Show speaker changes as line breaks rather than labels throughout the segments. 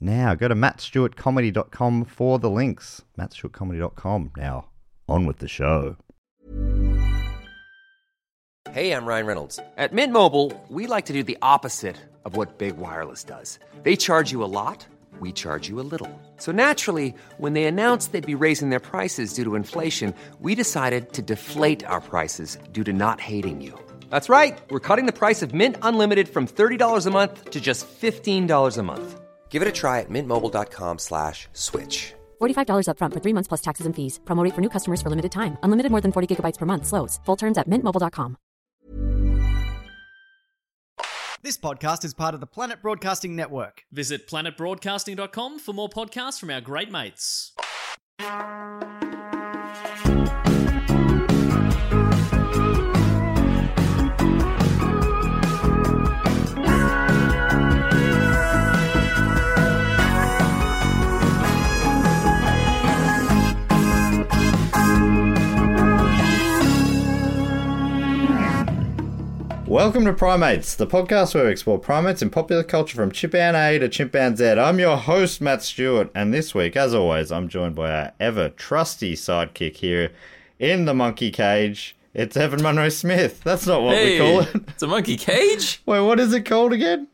now. Go to mattstewartcomedy.com for the links. mattstewartcomedy.com. Now, on with the show.
Hey, I'm Ryan Reynolds. At Mint Mobile, we like to do the opposite of what Big Wireless does. They charge you a lot, we charge you a little. So naturally, when they announced they'd be raising their prices due to inflation, we decided to deflate our prices due to not hating you. That's right. We're cutting the price of Mint Unlimited from $30 a month to just $15 a month. Give it a try at mintmobile.com slash switch.
$45 upfront for three months plus taxes and fees. Promo rate for new customers for limited time. Unlimited more than 40 gigabytes per month. Slows. Full terms at mintmobile.com.
This podcast is part of the Planet Broadcasting Network.
Visit planetbroadcasting.com for more podcasts from our great mates.
Welcome to Primates, the podcast where we explore primates in popular culture from chimpan A to chimpan Z. I'm your host, Matt Stewart, and this week, as always, I'm joined by our ever trusty sidekick here in the monkey cage. It's Evan Munro Smith. That's not what we call it.
It's a monkey cage.
Wait, what is it called again?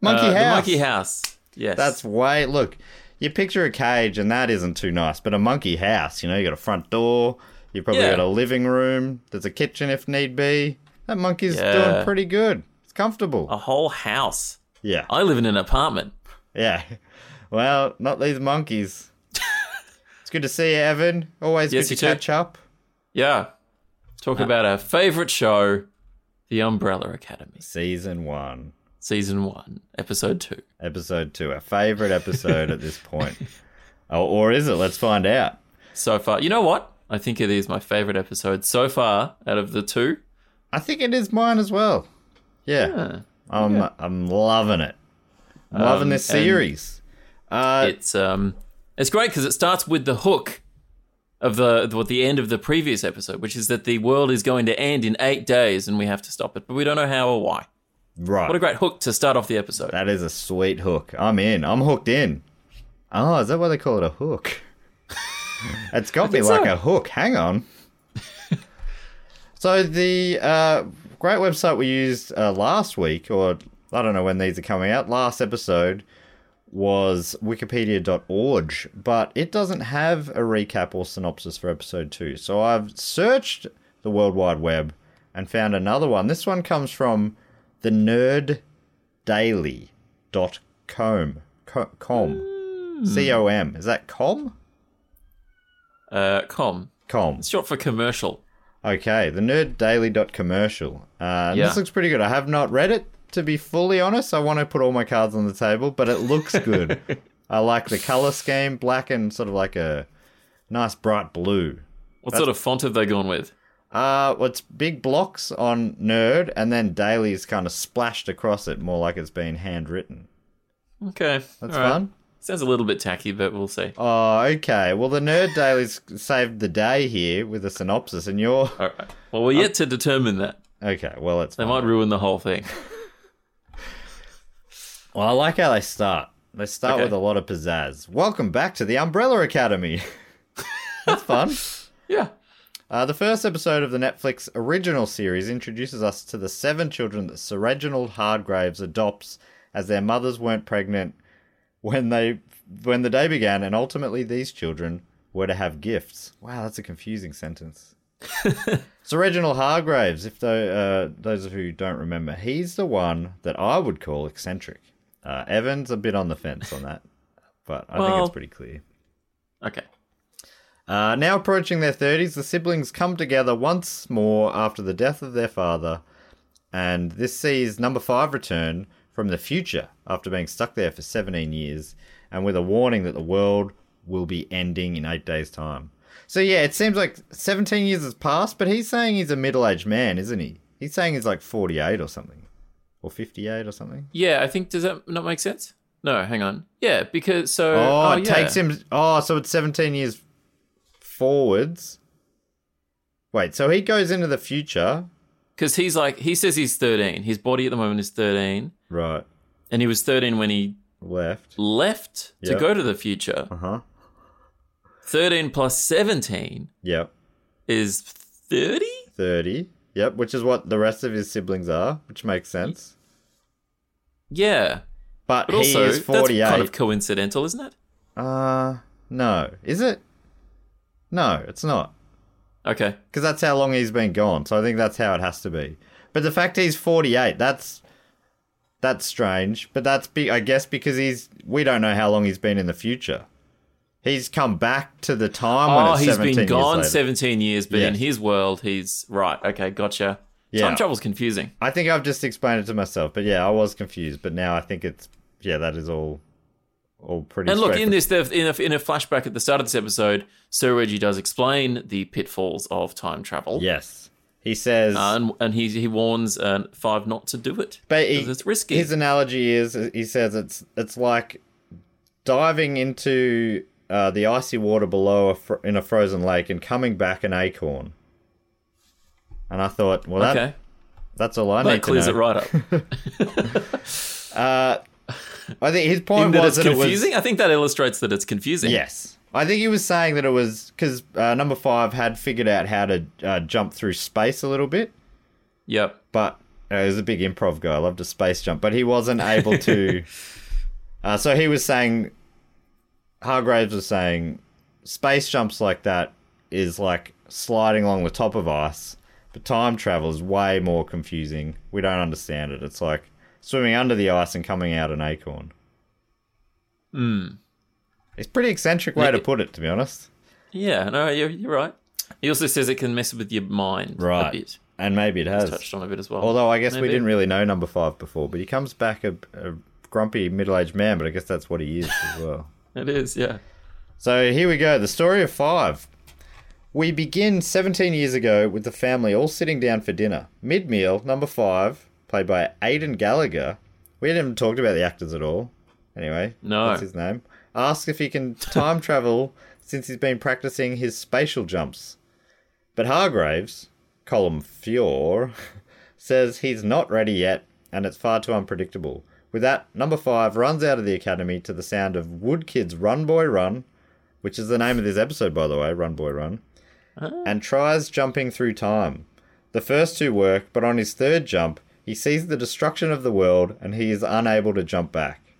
Monkey
Uh,
house.
Monkey house. Yes.
That's way. Look, you picture a cage, and that isn't too nice. But a monkey house, you know, you got a front door. You probably
Yeah.
got a living room. There's a kitchen if need be. That monkey's
Yeah.
doing pretty good. It's comfortable.
a whole house.
Yeah,
I live in an apartment.
yeah. Well, not these monkeys. it's good to see you, Evan. Always
Yes,
good to
too.
catch up.
Yeah. Talk uh, about our favorite show, The Umbrella Academy,
Season one,
season one, episode two.
episode two, our favorite episode at this point. Oh, or is it? Let's find out.
So far, you know what? I think it is my favorite episode so far out of the two.
I think it is mine as well. Yeah.
Yeah.
I'm I'm loving it. I'm loving
Um,
this series. Uh,
It's um, it's great because it starts with the hook of the what the end of the previous episode, which is that the world is going to end in eight days and we have to stop it, but we don't know how or why.
right.
What a great hook to start off the episode.
that is a sweet hook. I'm in. I'm hooked in. Oh, is that why they call it a hook? it's got me like
so.
a hook. Hang on. So the uh, great website we used uh, last week, or I don't know when these are coming out. Last episode was wikipedia.org, but it doesn't have a recap or synopsis for episode two. So I've searched the World Wide Web and found another one. This one comes from the nerddaily.com. Co- com. C-O-M. Is that com?
Uh, com.
Com.
It's short for commercial.
Okay, the nerddaily.commercial. Uh,
Yeah.
This looks pretty good. I have not read it, to be fully honest. I want to put all my cards on the table, but it looks good. I like the color scheme, black and sort of like a nice bright blue.
What sort of font have they gone with?
Uh, well, it's big blocks on nerd, and then daily's kind of splashed across it, more like it's been handwritten.
Okay,
That's
all right. Sounds a little bit tacky, but we'll see.
Oh, okay. Well, the nerd daily's saved the day here with a synopsis, and you're
All right. Well, we're yet to determine that.
okay. Well, it's
They might ruin the whole thing.
Well, I like how they start. They start
Okay.
with a lot of pizzazz. Welcome back to the Umbrella Academy. That's fun.
Yeah.
Uh, the first episode of the Netflix original series introduces us to the seven children that Sir Reginald Hargreeves adopts as their mothers weren't pregnant when they when the day began, and ultimately these children were to have gifts. Wow, that's a confusing sentence. Sir Reginald Hargreeves, if tho- uh, those of you who don't remember, he's the one that I would call eccentric. Uh, Evan's a bit on the fence on that, but I think it's pretty clear.
Okay.
Uh, now approaching their 30s, the siblings come together once more after the death of their father, and this sees number five return from the future after being stuck there for 17 years and with a warning that the world will be ending in eight days' time. So, yeah, it seems like 17 years has passed, but he's saying he's a middle aged man, isn't he? He's saying he's like 48 or something, or 58 or something.
Yeah, I think does that not make sense? No, hang on. Yeah, because so
Oh, oh it
yeah.
takes him. Oh, so it's 17 years forwards. Wait, so he goes into the future.
Because he's like he says he's 13. His body at the moment is 13,
Right.
and he was 13 when he
Left.
left to
Yep.
go to the future.
Uh huh.
13 plus 17
Yep.
is 30.
30. Yep, which is what the rest of his siblings are, which makes sense.
Yeah,
But,
but
he
also
is 48.
that's kind of coincidental, isn't it?
uh, no. Is it? No, it's not.
Okay.
Because that's how long he's been gone. So I think that's how it has to be. But the fact he's 48, that's that's strange. But that's be I guess because he's we don't know how long he's been in the future. He's come back to the time when
Oh,
it's
he's
17
been gone
later.
17 years, but in his world, he's right. Okay, gotcha.
Yeah.
Time travel's confusing.
I think I've just explained it to myself, but yeah, I was confused. But now I think it's yeah, that is all all pretty.
And look, in this, in a, in a flashback at the start of this episode, Sir Reggie does explain the pitfalls of time travel.
yes, he says,
Uh, and and he he warns uh, Five not to do it
but he,
because it's risky.
His analogy is he says it's it's like diving into uh, the icy water below a fr- in a frozen lake and coming back an acorn. And I thought, well, that
okay,
that's all I
that
need
clears
to
it right up.
I think his point
that
was that it was
confusing. I think that illustrates that it's confusing.
Yes. I think he was saying that it was because uh, number five had figured out how to uh, jump through space a little bit,
Yep.
but uh, he was a big improv guy. I loved a space jump, but he wasn't able to. uh, so he was saying, Hargreeves was saying, space jumps like that is like sliding along the top of ice, but time travel is way more confusing. We don't understand it. It's like swimming under the ice and coming out an acorn.
Hmm.
It's a pretty eccentric way
Yeah,
to put it, to be honest.
Yeah. No, you're, you're right. He also says it can mess with your mind a
Right.
bit.
And maybe it has.
Touched on a bit as well.
Although I guess we didn't really know number five before, but he comes back a, a grumpy middle aged man, but I guess that's what he is as well.
It is. Yeah.
So here we go the story of five. We begin 17 years ago with the family all sitting down for dinner. Mid meal, number five, played by Aidan Gallagher. We haven't even talked about the actors at all. Anyway,
No.
that's his name. Asks if he can time travel since he's been practicing his spatial jumps. But Hargreeves, Colm Feore, says he's not ready yet and it's far too unpredictable. With that, number five runs out of the academy to the sound of Woodkid's Run Boy Run, which is the name of this episode, by the way, Run Boy Run, ah. and tries jumping through time. The first two work, but on his third jump, he sees the destruction of the world and he is unable to jump back.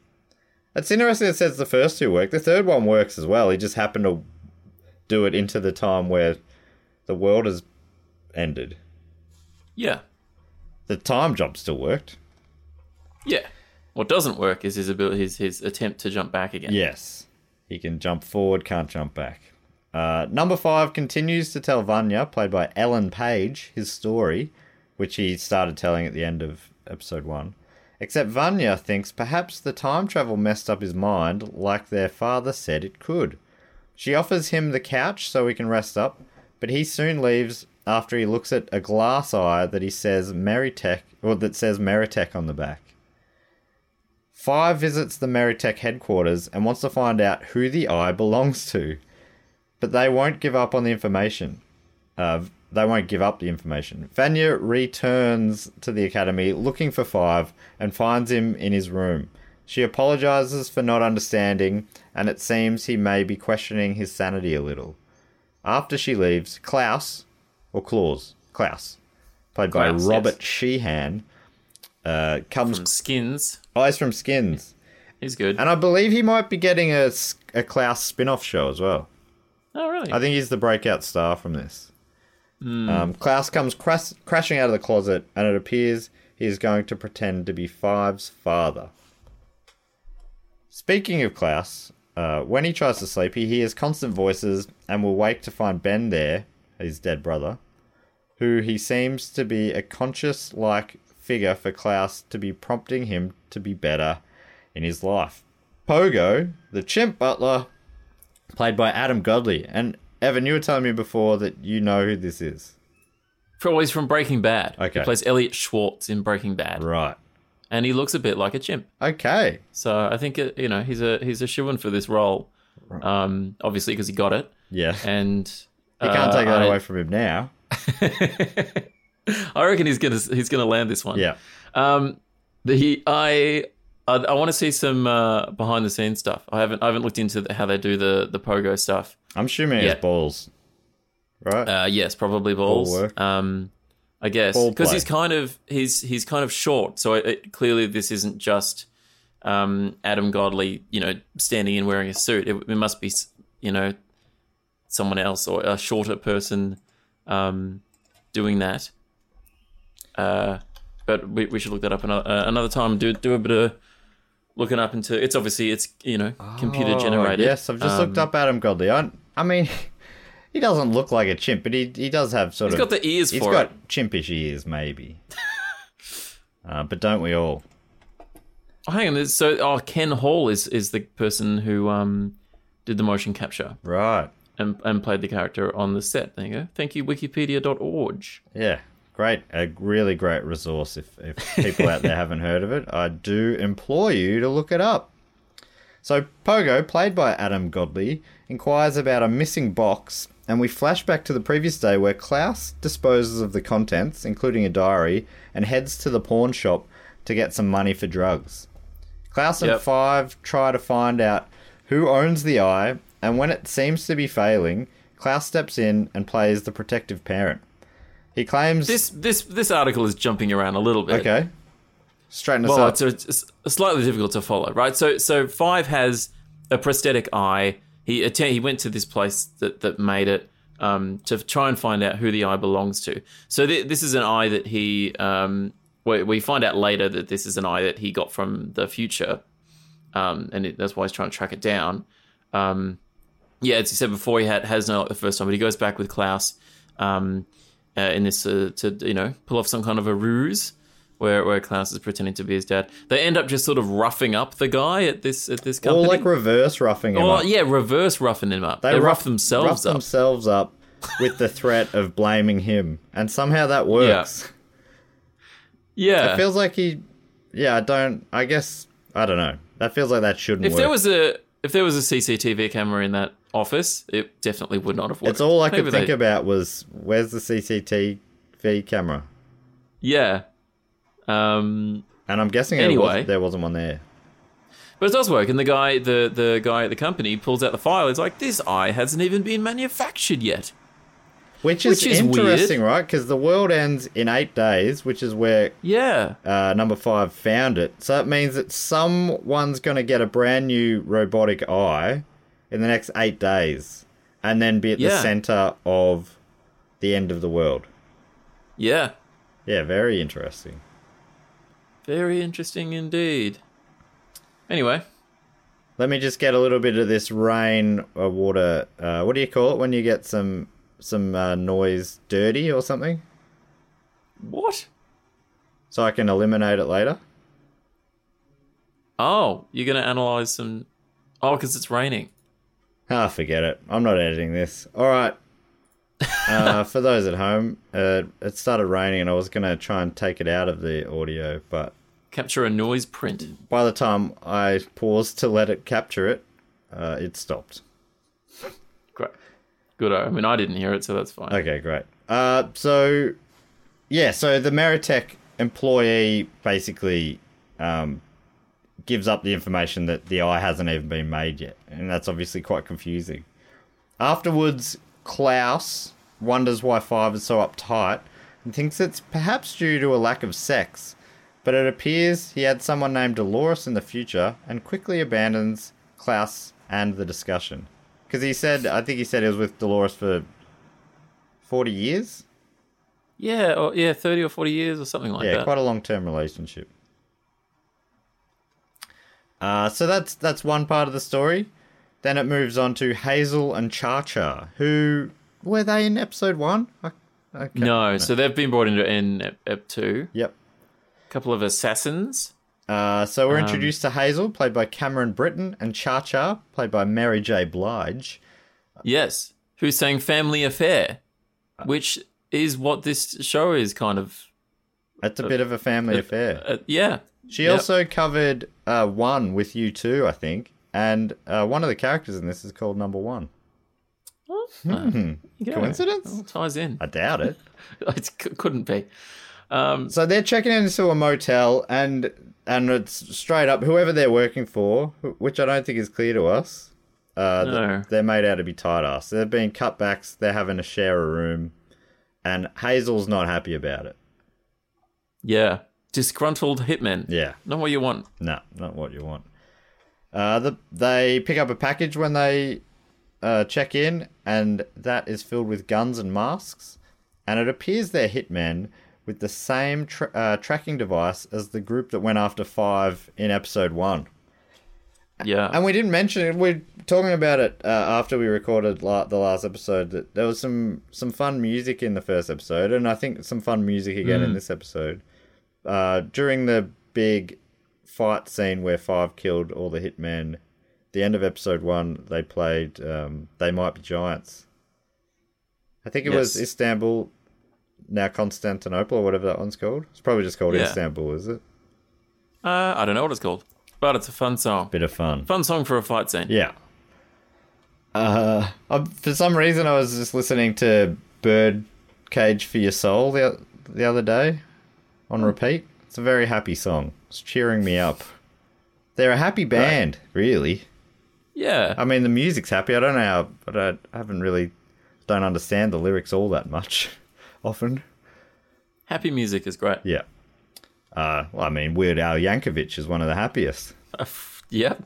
It's interesting it says the first two work. The third one works as well. He just happened to do it into the time where the world has ended.
Yeah.
The time jump still worked.
Yeah. What doesn't work is his ability, his his attempt to jump back again.
Yes. He can jump forward, can't jump back. Uh, number five continues to tell Vanya, played by Ellen Page, his story, which he started telling at the end of episode one. Except Vanya thinks perhaps the time travel messed up his mind like their father said it could. She offers him the couch so he can rest up, but he soon leaves after he looks at a glass eye that he says Meritech or that says Meritech on the back. Five visits the Meritech headquarters and wants to find out who the eye belongs to. But they won't give up on the information. Uh, they won't give up the information. Vanya returns to the academy looking for Five and finds him in his room. She apologizes for not understanding, and it seems he may be questioning his sanity a little. After she leaves, Klaus, or Claus, Klaus, played by
Klaus,
Robert Sheehan, uh, comes.
From Skins.
Oh, he's from Skins.
He's good.
And I believe he might be getting a Klaus spin off show as well.
oh, really?
I think he's the breakout star from this. Um, Klaus comes cras- crashing out of the closet, and it appears he is going to pretend to be Five's father. Speaking of Klaus, uh, when he tries to sleep, he hears constant voices and will wake to find Ben there, his dead brother, who he seems to be a conscious like figure for Klaus to be prompting him to be better in his life. Pogo, the chimp butler, played by Adam Godley. And Evan, you were telling me before that you know who this is.
Always from Breaking Bad.
Okay.
He plays Elliot Schwartz in Breaking Bad,
Right.
and he looks a bit like a chimp.
Okay.
So I think it, you know he's a he's a shoe in for this role. Um, obviously because he got it,
Yeah.
and
You can't take that
I,
away from him now.
I reckon he's gonna he's gonna land this one.
Yeah.
Um, the I I, I want to see some uh, behind the scenes stuff. I haven't I haven't looked into the, how they do the the pogo stuff.
I'm assuming
Yeah.
it's balls. Right?
Uh, yes, probably balls.
work.
Um, I guess because he's kind of he's he's kind of short. So it, it, clearly this isn't just um, Adam Godley, you know, standing in wearing a suit. It, it must be you know someone else or a shorter person um, doing that. Uh, but we, we should look that up another, uh, another time. Do do a bit of looking up into. It's obviously it's you know computer
Oh,
generated.
yes, I've just
Um,
looked up Adam Godley. I, I mean, he doesn't look like a chimp, but he he does have sort
He's
of.
He's got the ears
He's got
it.
chimpish ears, maybe. uh, but don't we all?
Oh, hang on. So, oh, Ken Hall is is the person who um did the motion capture
Right.
and and played the character on the set. There you go. Thank you, Wikipedia.org.
Yeah. Great. A really great resource. If, if people out there haven't heard of it, I do implore you to look it up. So, Pogo, played by Adam Godley, inquires about a missing box, and we flash back to the previous day where Klaus disposes of the contents, including a diary, and heads to the pawn shop to get some money for drugs. Klaus and
Yep.
Five try to find out who owns the eye, and when it seems to be failing, Klaus steps in and plays the protective parent. He claims
This this this article is jumping around a little bit.
Okay. Straighten us
Well,
up.
it's, it's, it's slightly difficult to follow, right? So so Five has a prosthetic eye. He atta- he went to this place that that made it um, to try and find out who the eye belongs to. So th- this is an eye that he um, we, we find out later that this is an eye that he got from the future, um, and it, that's why he's trying to track it down. Um, yeah, as you said before, he had has no luck the first time, but he goes back with Klaus um, uh, in this uh, to you know pull off some kind of a ruse where where Klaus is pretending to be his dad. They end up just sort of roughing up the guy at this at this
or like reverse roughing him
Or,
up.
yeah, reverse roughing him up. They, rough, themselves
rough
up.
themselves up with the threat of blaming him, and somehow that works.
yeah.
It feels like he. Yeah, I don't. I guess I don't know. That feels like that shouldn't
if
work.
there was a if there was a CCTV camera in that office, it definitely would not have worked.
it's all I could think
they-
about was where's the CCTV camera,
Yeah. Um,
and I'm guessing
Anyway.
was, there wasn't one there.
but it does work, and the guy, the the guy at the company, pulls out the file. He's like, "This eye hasn't even been manufactured yet."
Which is,
Which is
interesting,
weird.
right? Because the world ends in eight days, which is where
Yeah,
uh, number five found it. So that means that someone's going to get a brand new robotic eye in the next eight days and then be at the center of the end of the world.
yeah,
Yeah, very interesting.
very interesting indeed. Anyway,
Let me just get a little bit of this rain or water. Uh, what do you call it when you get some some uh, noise dirty or something?
what?
So I can eliminate it later.
Oh, you're gonna analyze some? Oh, because it's raining.
Ah, forget it. I'm not editing this. All right. Uh, for those at home, uh, it started raining and I was going to try and take it out of the audio, but
Capture a noise print.
by the time I paused to let it capture it, uh, it stopped.
Great. Good. I mean, I didn't hear it, so that's fine.
Okay, great. Uh, so, yeah, so the Meritech employee basically um, gives up the information that the eye hasn't even been made yet, and that's obviously quite confusing. Afterwards, Klaus wonders why Five is so uptight and thinks it's perhaps due to a lack of sex, but it appears he had someone named Dolores in the future and quickly abandons Klaus and the discussion. Because he said, I think he said he was with Dolores for 40 years?
Yeah, or, yeah, thirty or forty years or something like
yeah,
that.
Yeah, quite a long term relationship. Uh, so that's that's one part of the story. Then it moves on to Hazel and Cha Cha, who were they in episode one? I- Okay.
no, so they've been brought into in ep, ep two.
Yep.
a couple of assassins.
Uh, so we're introduced to Hazel, played by Cameron Britton, and Cha Cha, played by Mary J. Blige.
Yes, who sang "Family Affair," which is what this show is kind of.
That's a bit of a family affair.
Uh, yeah,
She
Yep.
also covered uh, One with U2, I think. And uh, one of the characters in this is called Number One.
Yeah.
Coincidence?
All ties in.
I doubt it.
It couldn't be.
So they're checking into a motel, and and it's straight up whoever they're working for, which I don't think is clear to us. Uh,
No.
they're made out to be tight ass. They're being cutbacks. They're having to share a room, and Hazel's not happy about it.
Yeah, disgruntled hitmen.
Yeah,
Not what you want.
no, not what you want. Uh, the, they pick up a package when they uh, check in, and that is filled with guns and masks. And it appears they're hitmen with the same tra- uh, tracking device as the group that went after Five in episode one.
Yeah.
And we didn't mention it. We're talking about it uh, after we recorded la- the last episode. That there was some some fun music in the first episode, and I think some fun music again in this episode. Uh, during the big fight scene where Five killed all the hitmen, the end of episode one, they played um, "They Might Be Giants." I think it was Istanbul, now Constantinople, or whatever that one's called. It's probably just called
Yeah.
Istanbul, is it?
Uh, I don't know what it's called, but it's a fun song.
Bit of fun.
Fun song for a fight scene.
Yeah. Uh, I- for some reason, I was just listening to "Bird Cage for Your Soul" the the other day on repeat. It's a very happy song. It's cheering me up. They're a happy band, really.
Yeah.
I mean, the music's happy. I don't know how, but I, haven't really don't understand the lyrics all that much. Often,
Happy music is great.
yeah. Uh, well, I mean, Weird Al Yankovic is one of the happiest.
Yep.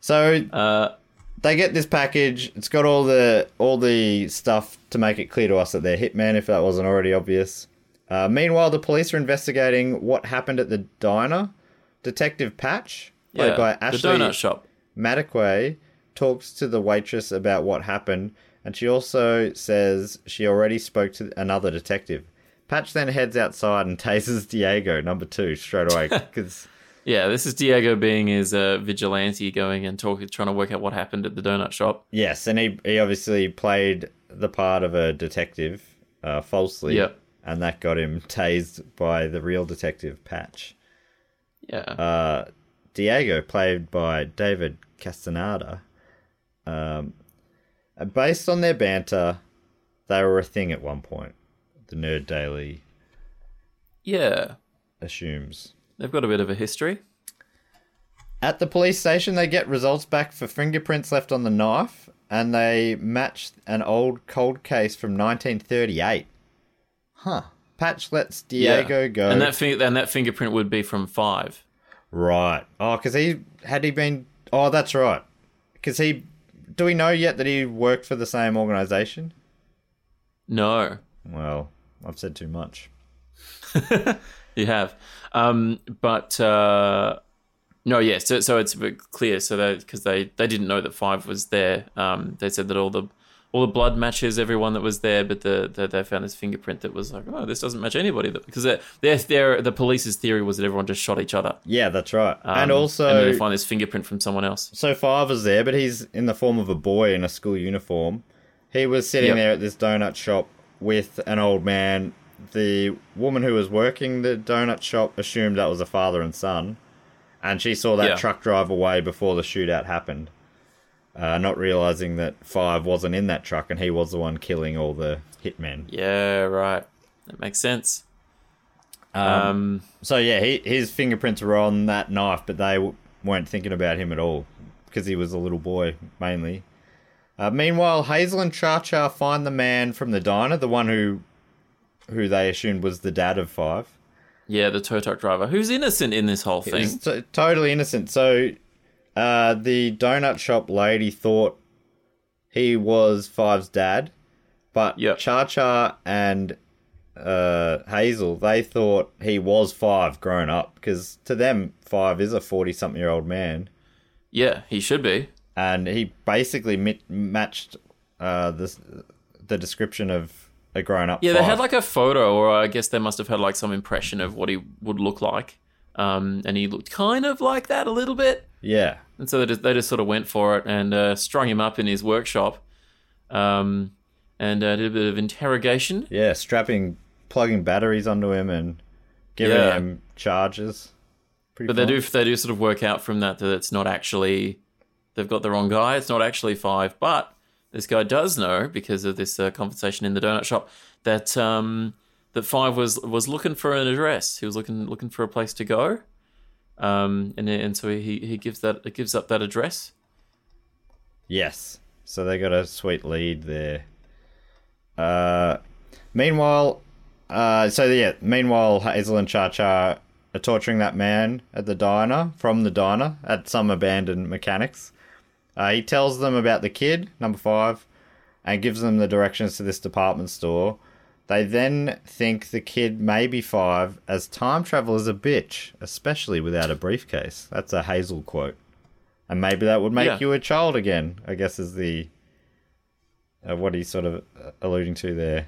So
Uh,
they get this package. It's got all the all the stuff to make it clear to us that they're hitmen, if that wasn't already obvious. Uh, meanwhile, the police are investigating what happened at the diner. Detective Patch, played
yeah.
by
the donut shop.
Madekwe, talks to the waitress about what happened, and she also says she already spoke to another detective. Patch then heads outside and tases Diego, number two, straight away because.
Yeah, this is Diego being his uh, vigilante going and talking, trying to work out what happened at the donut shop.
Yes, and he he obviously played the part of a detective uh, falsely.
Yep.
And that got him tased by the real detective Patch.
Yeah.
Uh, Diego, played by David Castaneda. Um, and based on their banter, they were a thing at one point. The Nerd Daily
yeah.
assumes.
They've got a bit of a history.
At the police station, they get results back for fingerprints left on the knife, and they match an old cold case from 1938. Huh. Patch lets Diego
yeah.
go.
And that, and that fingerprint would be from five.
right. Oh, because he had he been. Oh, that's right. Because he. Do we know yet that he worked for the same organization?
No.
Well, I've said too much.
You have, um, but uh, no, yeah. So, so it's a bit clear. So that because they they didn't know that five was there. Um, they said that all the all the blood matches everyone that was there, but the, the they found this fingerprint that was like, oh, this doesn't match anybody. That because their their their the police's theory was that everyone just shot each other.
Yeah, that's right.
Um,
and also,
and then they find this fingerprint from someone else.
so Five is there, but he's in the form of a boy in a school uniform. He was sitting
Yep.
there at this donut shop with an old man. The woman who was working the donut shop assumed that was a father and son, and she saw that
Yeah.
truck drive away before the shootout happened. Uh, not realizing that Five wasn't in that truck and he was the one killing all the hitmen.
Yeah, right. That makes sense. Um,
So yeah, he, his fingerprints were on that knife, but they w- weren't thinking about him at all because he was a little boy mainly. Uh, meanwhile, Hazel and Cha Cha find the man from the diner, the one who who they assumed was the dad of Five.
yeah, the tow truck driver who's innocent in this whole thing.
He's t- totally innocent. So uh, the donut shop lady thought he was Five's dad, but
Yep.
Cha Cha and uh, Hazel they thought he was Five grown up because to them Five is a forty-something-year-old man,
Yeah, he should be.
and he basically mit- matched uh, the the description of a grown up.
Yeah, they had like a photo, or I guess they must have had like some impression of what he would look like. Um, and he looked kind of like that a little bit.
Yeah,
And so they just, they just sort of went for it and uh, strung him up in his workshop um, and uh, did a bit of interrogation.
yeah, strapping, plugging batteries onto him and giving
Yeah.
him charges. Pretty
But they
fun.
do they do sort of work out from that that it's not actually they've got the wrong guy. It's not actually five, but this guy does know because of this uh, conversation in the donut shop that um, that five was was looking for an address. He was looking looking for a place to go, um, and and so he he gives that it gives up that address.
Yes. So they got a sweet lead there. Uh, meanwhile, uh, so yeah, meanwhile, Hazel and Cha Cha are torturing that man at the diner, from the diner, at some abandoned mechanics. Uh, he tells them about the kid, number five, and gives them the directions to this department store. They then think the kid may be five, as time travel is a bitch, especially without a briefcase. That's a Hazel quote. And maybe that would make
Yeah.
you a child again, I guess is the. Uh, what he's sort of uh, alluding to there.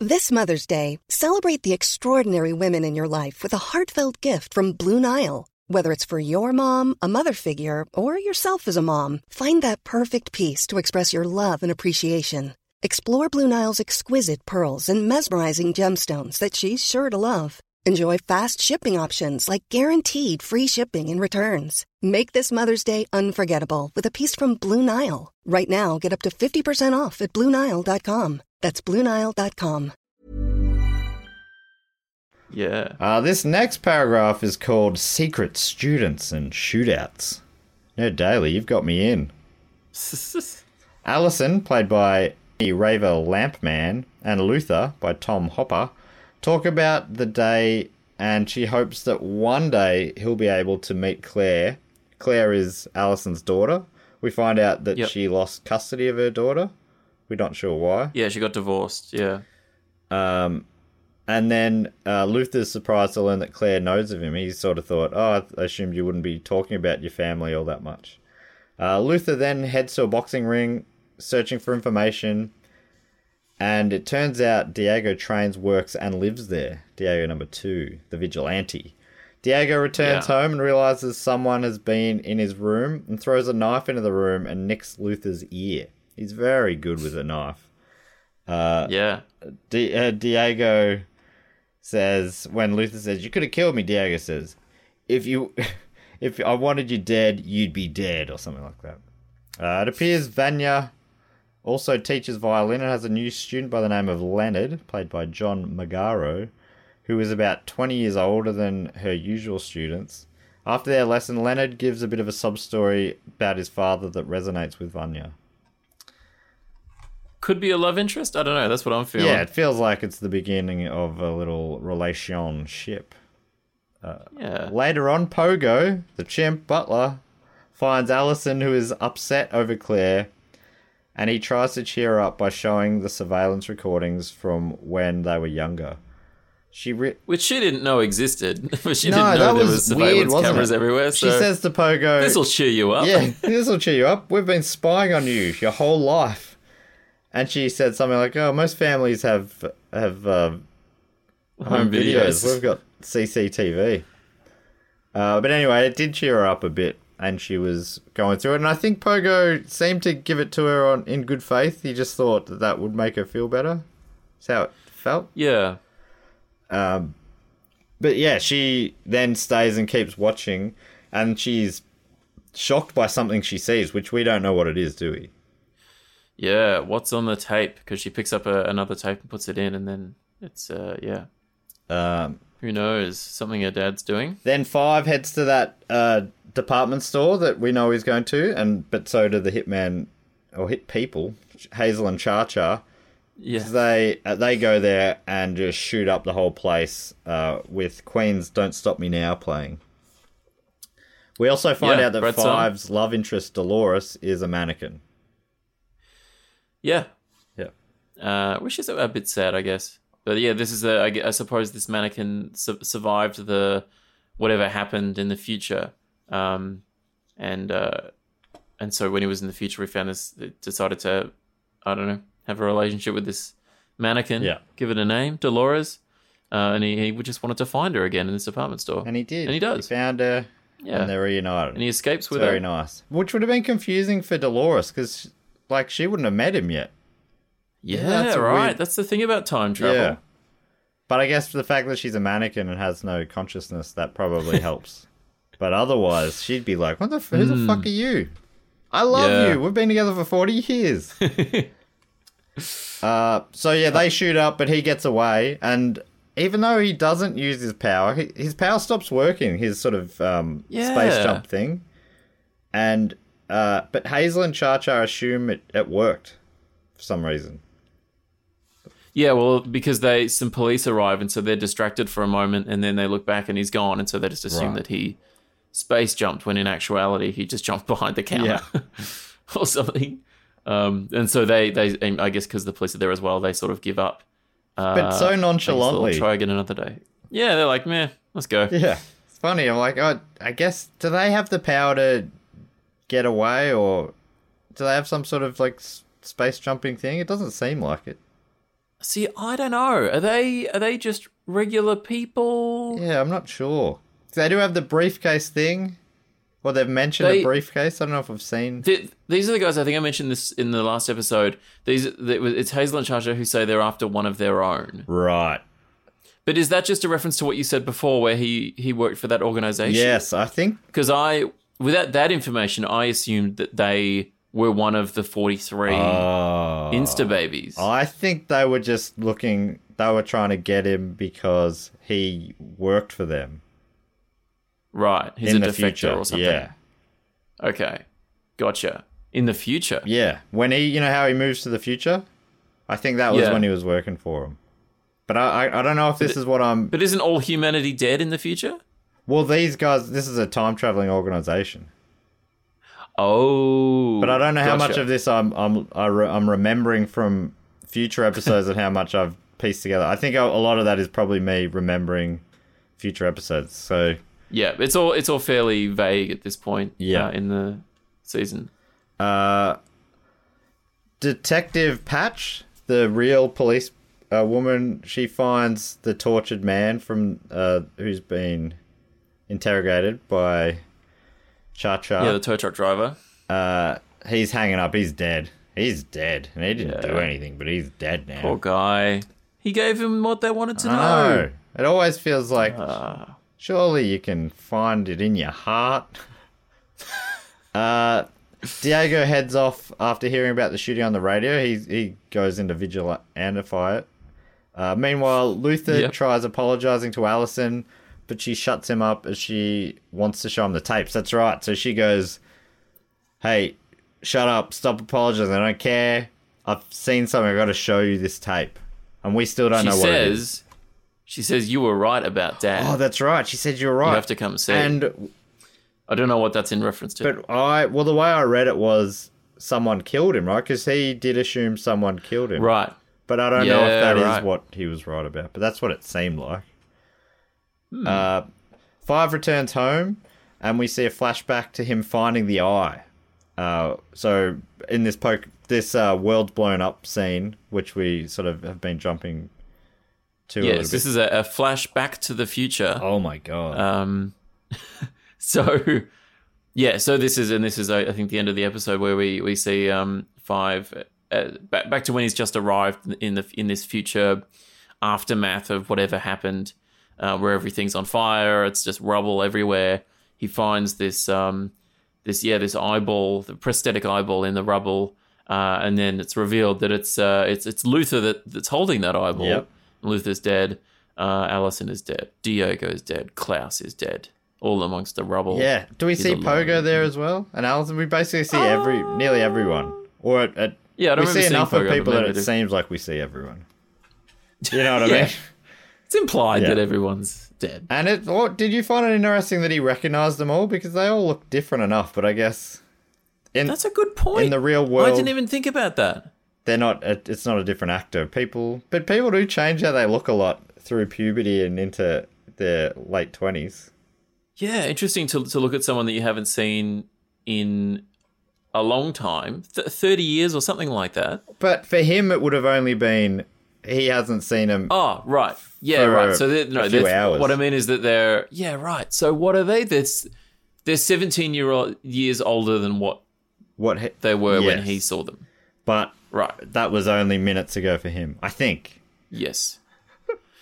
This Mother's Day, celebrate the extraordinary women in your life with a heartfelt gift from Blue Nile. Whether it's for your mom, a mother figure, or yourself as a mom, find that perfect piece to express your love and appreciation. Explore Blue Nile's exquisite pearls and mesmerizing gemstones that she's sure to love. Enjoy fast shipping options like guaranteed free shipping and returns. Make this Mother's Day unforgettable with a piece from Blue Nile. Right now, get up to 50% off at BlueNile.com. That's BlueNile.com.
Yeah,
Uh, this next paragraph is called Secret Students and Shootouts. No, Daly, you've got me in. Allison, played by Raver Lampman, and Luther, by Tom Hopper, talk about the day, and she hopes that one day he'll be able to meet Claire. Claire is Allison's daughter. We find out that
Yep.
she lost custody of her daughter. We're not sure why.
yeah, she got divorced. Yeah,
Um, and then uh, Luther's surprised to learn that Claire knows of him. He sort of thought, oh, I assumed you wouldn't be talking about your family all that much. Uh, Luther then heads to a boxing ring, searching for information. And it turns out Diego trains, works, and lives there. Diego number two, the vigilante. Diego returns
Yeah.
home and realizes someone has been in his room and throws a knife into the room and nicks Luther's ear. He's very good with a knife.
yeah.
Di- uh, Diego says when Luther says you could have killed me. Diego says, if you, if I wanted you dead, you'd be dead, or something like that. Uh, it appears Vanya also teaches violin and has a new student by the name of Leonard, played by John Magaro, who is about 20 years older than her usual students. After their lesson, Leonard gives a bit of a sub story about his father that resonates with Vanya.
Could be a love interest. I don't know. That's what I'm feeling.
Yeah, it feels like it's the beginning of a little relationship.
Uh, yeah.
Later on, Pogo, the chimp butler, finds Allison, who is upset over Claire, and he tries to cheer her up by showing the surveillance recordings from when they were younger. She re-
Which she didn't know existed. but she
no,
didn't know
that
there
was,
was surveillance
weird,
cameras
it?
everywhere.
She says to Pogo,
this will cheer you up.
"Yeah, this will cheer you up. We've been spying on you your whole life." And she said something like, "Oh, most families have have uh, home videos. We've got CCTV. Uh, but anyway, it did cheer her up a bit, and she was going through it. And I think Pogo seemed to give it to her on in good faith. He just thought that that would make her feel better. That's how it felt.
Yeah.
Um, But yeah, she then stays and keeps watching, and she's shocked by something she sees, which we don't know what it is, do we?
Yeah. What's on the tape? Because she picks up a, another tape and puts it in, and then it's uh yeah.
Um,
Who knows? Something her dad's doing.
Then Five heads to that uh, department store that we know he's going to, and but so do the hitman or hit people, Hazel and Cha Cha.
Yeah.
They uh, they go there and just shoot up the whole place uh, with Queen's "Don't Stop Me Now" playing. We also find
Yeah,
out that
song.
Five's love interest Dolores is a mannequin.
Yeah.
Yeah.
Uh, which is a, a bit sad, I guess. But yeah, this is a. I, I suppose this mannequin su- survived the whatever happened in the future, um, and uh, and so when he was in the future, we found this. Decided to I don't know, have a relationship with this mannequin.
Yeah.
Give it a name, Dolores. Uh, and he, he just wanted to find her again in this department store.
And he did.
And he does.
He found her,
Yeah.
and they're reunited.
And he escapes
it's
with
very
her.
nice. Which would have been confusing for Dolores because, like, she wouldn't have met him yet.
Yeah,
that's
right.
weird-
That's the thing about time travel.
Yeah. But I guess for the fact that she's a mannequin and has no consciousness, that probably helps. But otherwise, she'd be like, "What the? F- who the fuck are you? I love
Yeah.
you. We've been together for forty years." uh, so yeah, they shoot up, but he gets away, and even though he doesn't use his power, he, his power stops working. His sort of um, space
Yeah.
jump thing, and uh, but Hazel and Cha Cha assume it, it worked for some reason.
Yeah, well, because they some police arrive and so they're distracted for a moment and then they look back and he's gone and so they just assume
Right.
that he space jumped when in actuality he just jumped behind the counter or something. Um, and so they they I guess because the police are there as well, they sort of give up. Uh,
But so
I guess they'll
nonchalantly.
try again another day. Yeah, they're like, meh, let's go.
Yeah, it's funny. I'm like, oh, I guess do they have the power to get away, or do they have some sort of like space jumping thing? It doesn't seem like it.
See, I don't know. Are they are they just regular people?
Yeah, I'm not sure. They do have the briefcase thing, Well, they've mentioned
They-
a briefcase. I don't know if I've seen.
Th- These are the guys. I think I mentioned this in the last episode. These, it's Hazel and Chacha who say they're after one of their own.
Right.
But is that just a reference to what you said before, where he he worked for that organization?
Yes, I think.
Because I, without that information, I assumed that they were one of the forty-three
Oh.
Insta babies.
I think they were just looking. They were trying to get him because he worked for them
right, he's
in
a
the
defector
future.
or something.
Yeah.
Okay, gotcha. In the future.
Yeah, when he, you know how he moves to the future, I think that was
Yeah.
when he was working for him. But I, I, I don't know if this is what I'm.
But isn't all humanity dead in the future?
Well, these guys, this is a time traveling organization,
Oh,
but I don't know how much of this I'm, I'm, I re, I'm remembering from future episodes and how much I've pieced together. I think a lot of that is probably me remembering future episodes. So
Yeah, it's all it's all fairly vague at this point.
Yeah.
uh, in the season.
Uh, Detective Patch, the real police uh, woman, she finds the tortured man from uh, who's been interrogated by Cha Cha.
yeah, the tow truck driver.
uh, he's hanging up. He's dead. He's dead, and he didn't do anything, but he's dead now.
Poor guy. He gave him what they wanted to
I
know.
know. It always feels like
Ah.
Surely you can find it in your heart. uh, Diego heads off after hearing about the shooting on the radio. He he goes into vigilante it. Uh, meanwhile, Luther
Yep.
tries apologizing to Allison, but she shuts him up as she wants to show him the tapes. That's right. So she goes, "Hey, shut up! Stop apologizing. I don't care. I've seen something. I've got to show you this tape." And we still don't
She
know what it is.
She says you were right about Dad.
Oh, that's right. She said you're right.
You have to come see.
And
I don't know what that's in reference to.
but I well, the way I read it was someone killed him, right? Because he did assume someone killed him,
right.
But I don't know if
Yeah,
that is
right.
what he was right about. But that's what it seemed like.
Hmm.
Uh, Five returns home, and we see a flashback to him finding the eye. Uh, so in this poke, this uh, world blown up scene, which we sort of have been jumping to a little
Yes, this is a, a flash back to the future.
oh my god!
Um, so yeah, so this is and this is I think the end of the episode where we we see um five uh, back back to when he's just arrived in the in this future aftermath of whatever happened, uh, where everything's on fire. It's just rubble everywhere. He finds this um this yeah this eyeball, the prosthetic eyeball in the rubble. Uh, and then it's revealed that it's uh, it's it's Luther that, that's holding that eyeball.
Yep.
Luther's dead. Uh, Allison is dead. Diego is dead. Klaus is dead. All amongst the rubble.
Yeah. Do we
He's
see
alone.
Pogo there as well? And Allison, we basically see every, nearly everyone. Or at, at,
Yeah, I don't
we see enough
Pogo,
of people that it
do.
seems like we see everyone. You know what I mean?
It's implied
Yeah.
that everyone's dead.
And it, what, did you find it interesting that he recognized them all? Because they all look different enough, but I guess in
That's a good point.
in the real world, I
didn't even think about that.
They're not. It, it's not a different actor. People, but people do change how they look a lot through puberty and into their late twenties.
Yeah, interesting to to look at someone that you haven't seen in a long time, th- thirty years or something like that.
But for him, it would have only been he hasn't seen him.
Oh, ah, right. Yeah, right. So they're,
a
no, they're-
hours.
what I mean is that they're yeah, right. So what are they? They're they're seventeen year old years older than what
what he,
they were when he saw them.
But
Right.
that was only minutes ago for him. I think.
Yes.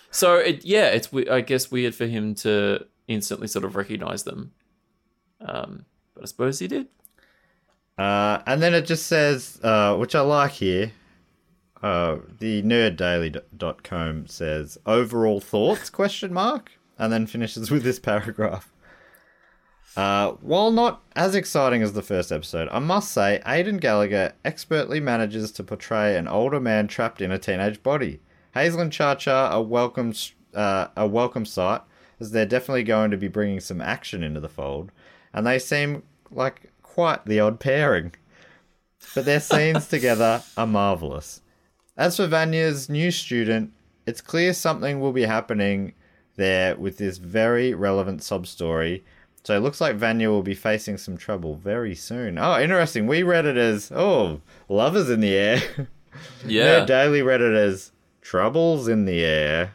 So it yeah, it's I guess weird for him to instantly sort of recognize them. Um, but I suppose he did.
Uh, and then it just says, uh, which I like here. Uh, the nerddaily.com says overall thoughts question mark and then finishes with this paragraph uh, while not as exciting as the first episode i must say aidan gallagher expertly manages to portray an older man trapped in a teenage body hazel and cha-cha are welcome uh, a welcome sight as they're definitely going to be bringing some action into the fold and they seem like quite the odd pairing but their scenes together are marvelous. As for Vanya's new student, it's clear something will be happening there with this very relevant sub story. So it looks like Vanya will be facing some trouble very soon. Oh, interesting. We read it as, oh, lovers in the air.
Yeah.
Nerd Daily read it as troubles in the air.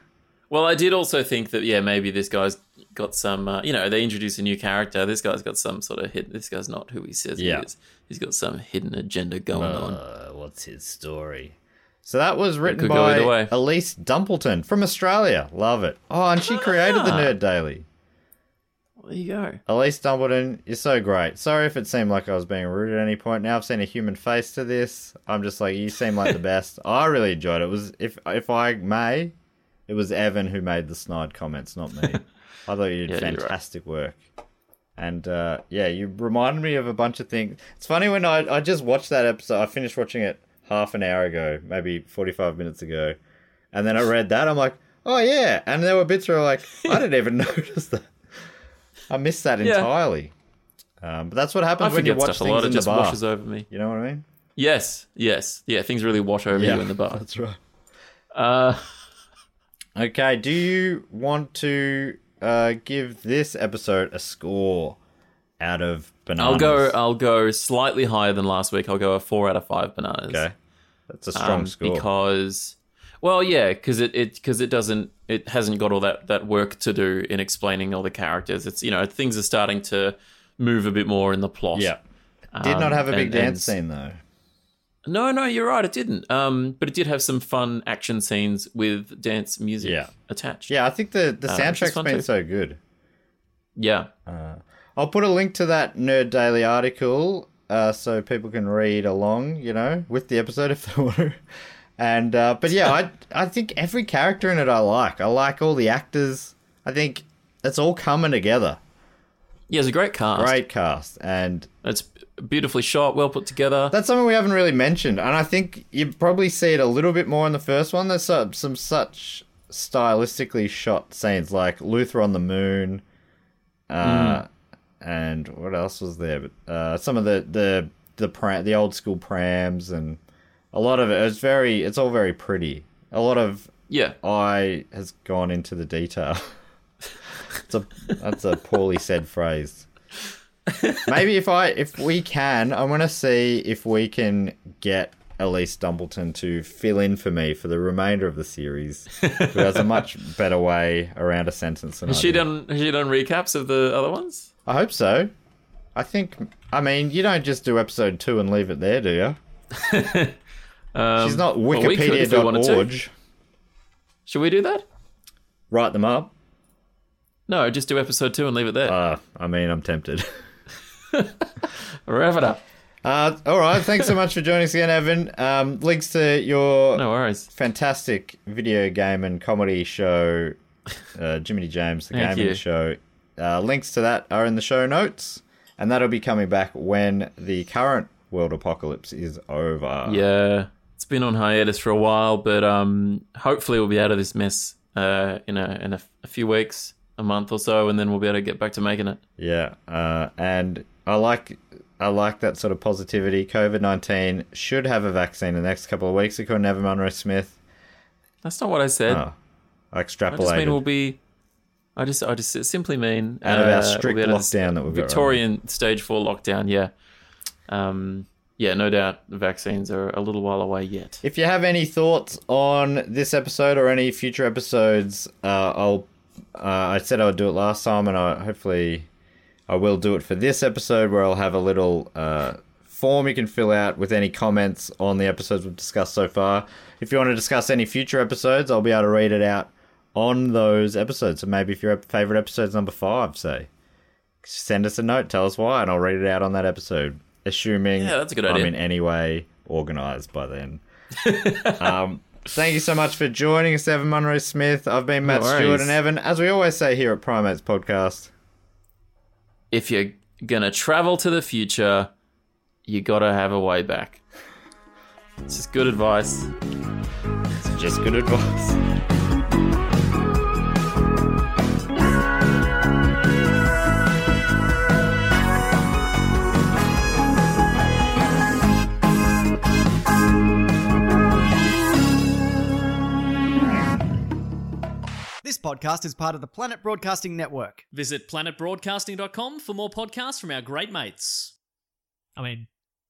Well, I did also think that yeah, maybe this guy's got some. Uh, you know, they introduce a new character. This guy's got some sort of hidden. This guy's not who he says
Yeah.
he is. He's got some hidden agenda going on.
Uh, what's his story? So that was written
could go either
by. Elise Dumpleton from Australia. Love it. Oh, and she created the
Ah.
Nerd Daily.
There you go.
Elise Dumpleton, you're so great. Sorry if it seemed like I was being rude at any point. Now I've seen a human face to this. I'm just like, you seem like the best. I really enjoyed it. it. Was if if I may, it was Evan who made the snide comments, not me. I thought you did
Yeah, you're right.
fantastic work. And uh, yeah, you reminded me of a bunch of things. It's funny when I I just watched that episode. I finished watching it half an hour ago, maybe 45 minutes ago, and then I read that. I'm like, oh yeah. And there were bits where I'm like, I didn't even notice that. I missed that
Yeah.
entirely. Um, but that's what
I
happens when you
forget
watch
stuff a
things
lot. It
in the
just
bar.
washes over me.
You know what I mean?
Yes, yes, yeah. Things really wash over you in the bar.
That's right.
Uh,
Okay, do you want to uh, give this episode a score out of bananas?
I'll go. I'll go slightly higher than last week. I'll go a four out of five bananas.
okay, that's a strong
um,
score.
because well yeah because it it because it doesn't it hasn't got all that that work to do in explaining all the characters it's you know things are starting to move a bit more in the plot
yeah, did not
Um,
have a big
and-
dance
and-
scene though.
no no you're right it didn't um but it did have some fun action scenes with dance music
Yeah.
attached
Yeah, I think the the
Uh,
soundtrack's been
too.
so good.
yeah
I'll put a link to that Nerd Daily article uh, so people can read along, you know, with the episode if they want to. And uh, but yeah, I I think every character in it I like. I like all the actors. I think it's all coming together.
yeah it's a great cast
Great cast, and
it's beautifully shot well put together
that's something we haven't really mentioned. And I think you probably see it a little bit more in the first one. There's some, some such stylistically shot scenes like Luther on the moon. Uh, and what else was there? But uh, some of the the the pram, the old school prams, and a lot of it. It's very, it's all very pretty. A lot of
yeah
eye has gone into the detail. it's a that's a poorly said phrase. Maybe if I if we can, I want to see if we can get Elise Dumpleton to fill in for me for the remainder of the series, who has a much better way around a sentence than
has
I
she
do.
done has she done recaps of the other ones
I hope so. I think. I mean, you don't just do episode two and leave it there, do you?
um,
She's not
well, we could if we wanted to.
Wikipedia.org.
should we do that
Write them up.
no just do episode two and leave it there
Uh, I mean, I'm tempted.
wrap it up
Uh, all right. Thanks so much for joining us again, Evan. Um, links to your
no worries
fantastic video game and comedy show, uh, Jiminy James, the gaming
you.
show. Uh, links to that are in the show notes, and that'll be coming back when the current world apocalypse is over.
Yeah, been on hiatus for a while, but um, hopefully we'll be out of this mess uh, in a in a, a few weeks, a month or so, and then we'll be able to get back to making it.
Yeah, uh, and I like I like that sort of positivity. COVID nineteen should have a vaccine in the next couple of weeks, according to Monroe Smith.
That's not what I said.
Oh, I
I just mean we'll be. I just I just simply mean
out of our
uh,
strict
we'll
lockdown that we've got. right.
Victorian stage four lockdown. Yeah. um, yeah, no doubt the vaccines are a little while away yet.
If you have any thoughts on this episode or any future episodes, uh, I'll. Uh, I said I would do it last time, and I hopefully I will do it for this episode, where I'll have a little uh, form you can fill out with any comments on the episodes we've discussed so far. If you want to discuss any future episodes, I'll be able to read it out on those episodes. So maybe if your favorite episode's number five, say, send us a note, tell us why, and I'll read it out on that episode. Assuming
Yeah, that's a good
I'm
idea.
in any way organized by then. um, thank you so much for joining us, Evan Munro Smith. I've been Matt
No
Stewart and Evan. As we always say here at Primates Podcast,
If you're gonna travel to the future, you gotta have a way back. It's just good advice.
it's just good advice.
Podcast is part of the Planet Broadcasting Network.
Visit planetbroadcasting.com for more podcasts from our great mates. I mean,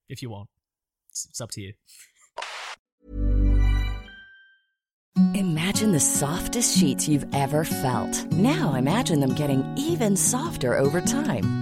if you want, it's, it's up to you.
Imagine the softest sheets you've ever felt. Now imagine them getting even softer over time.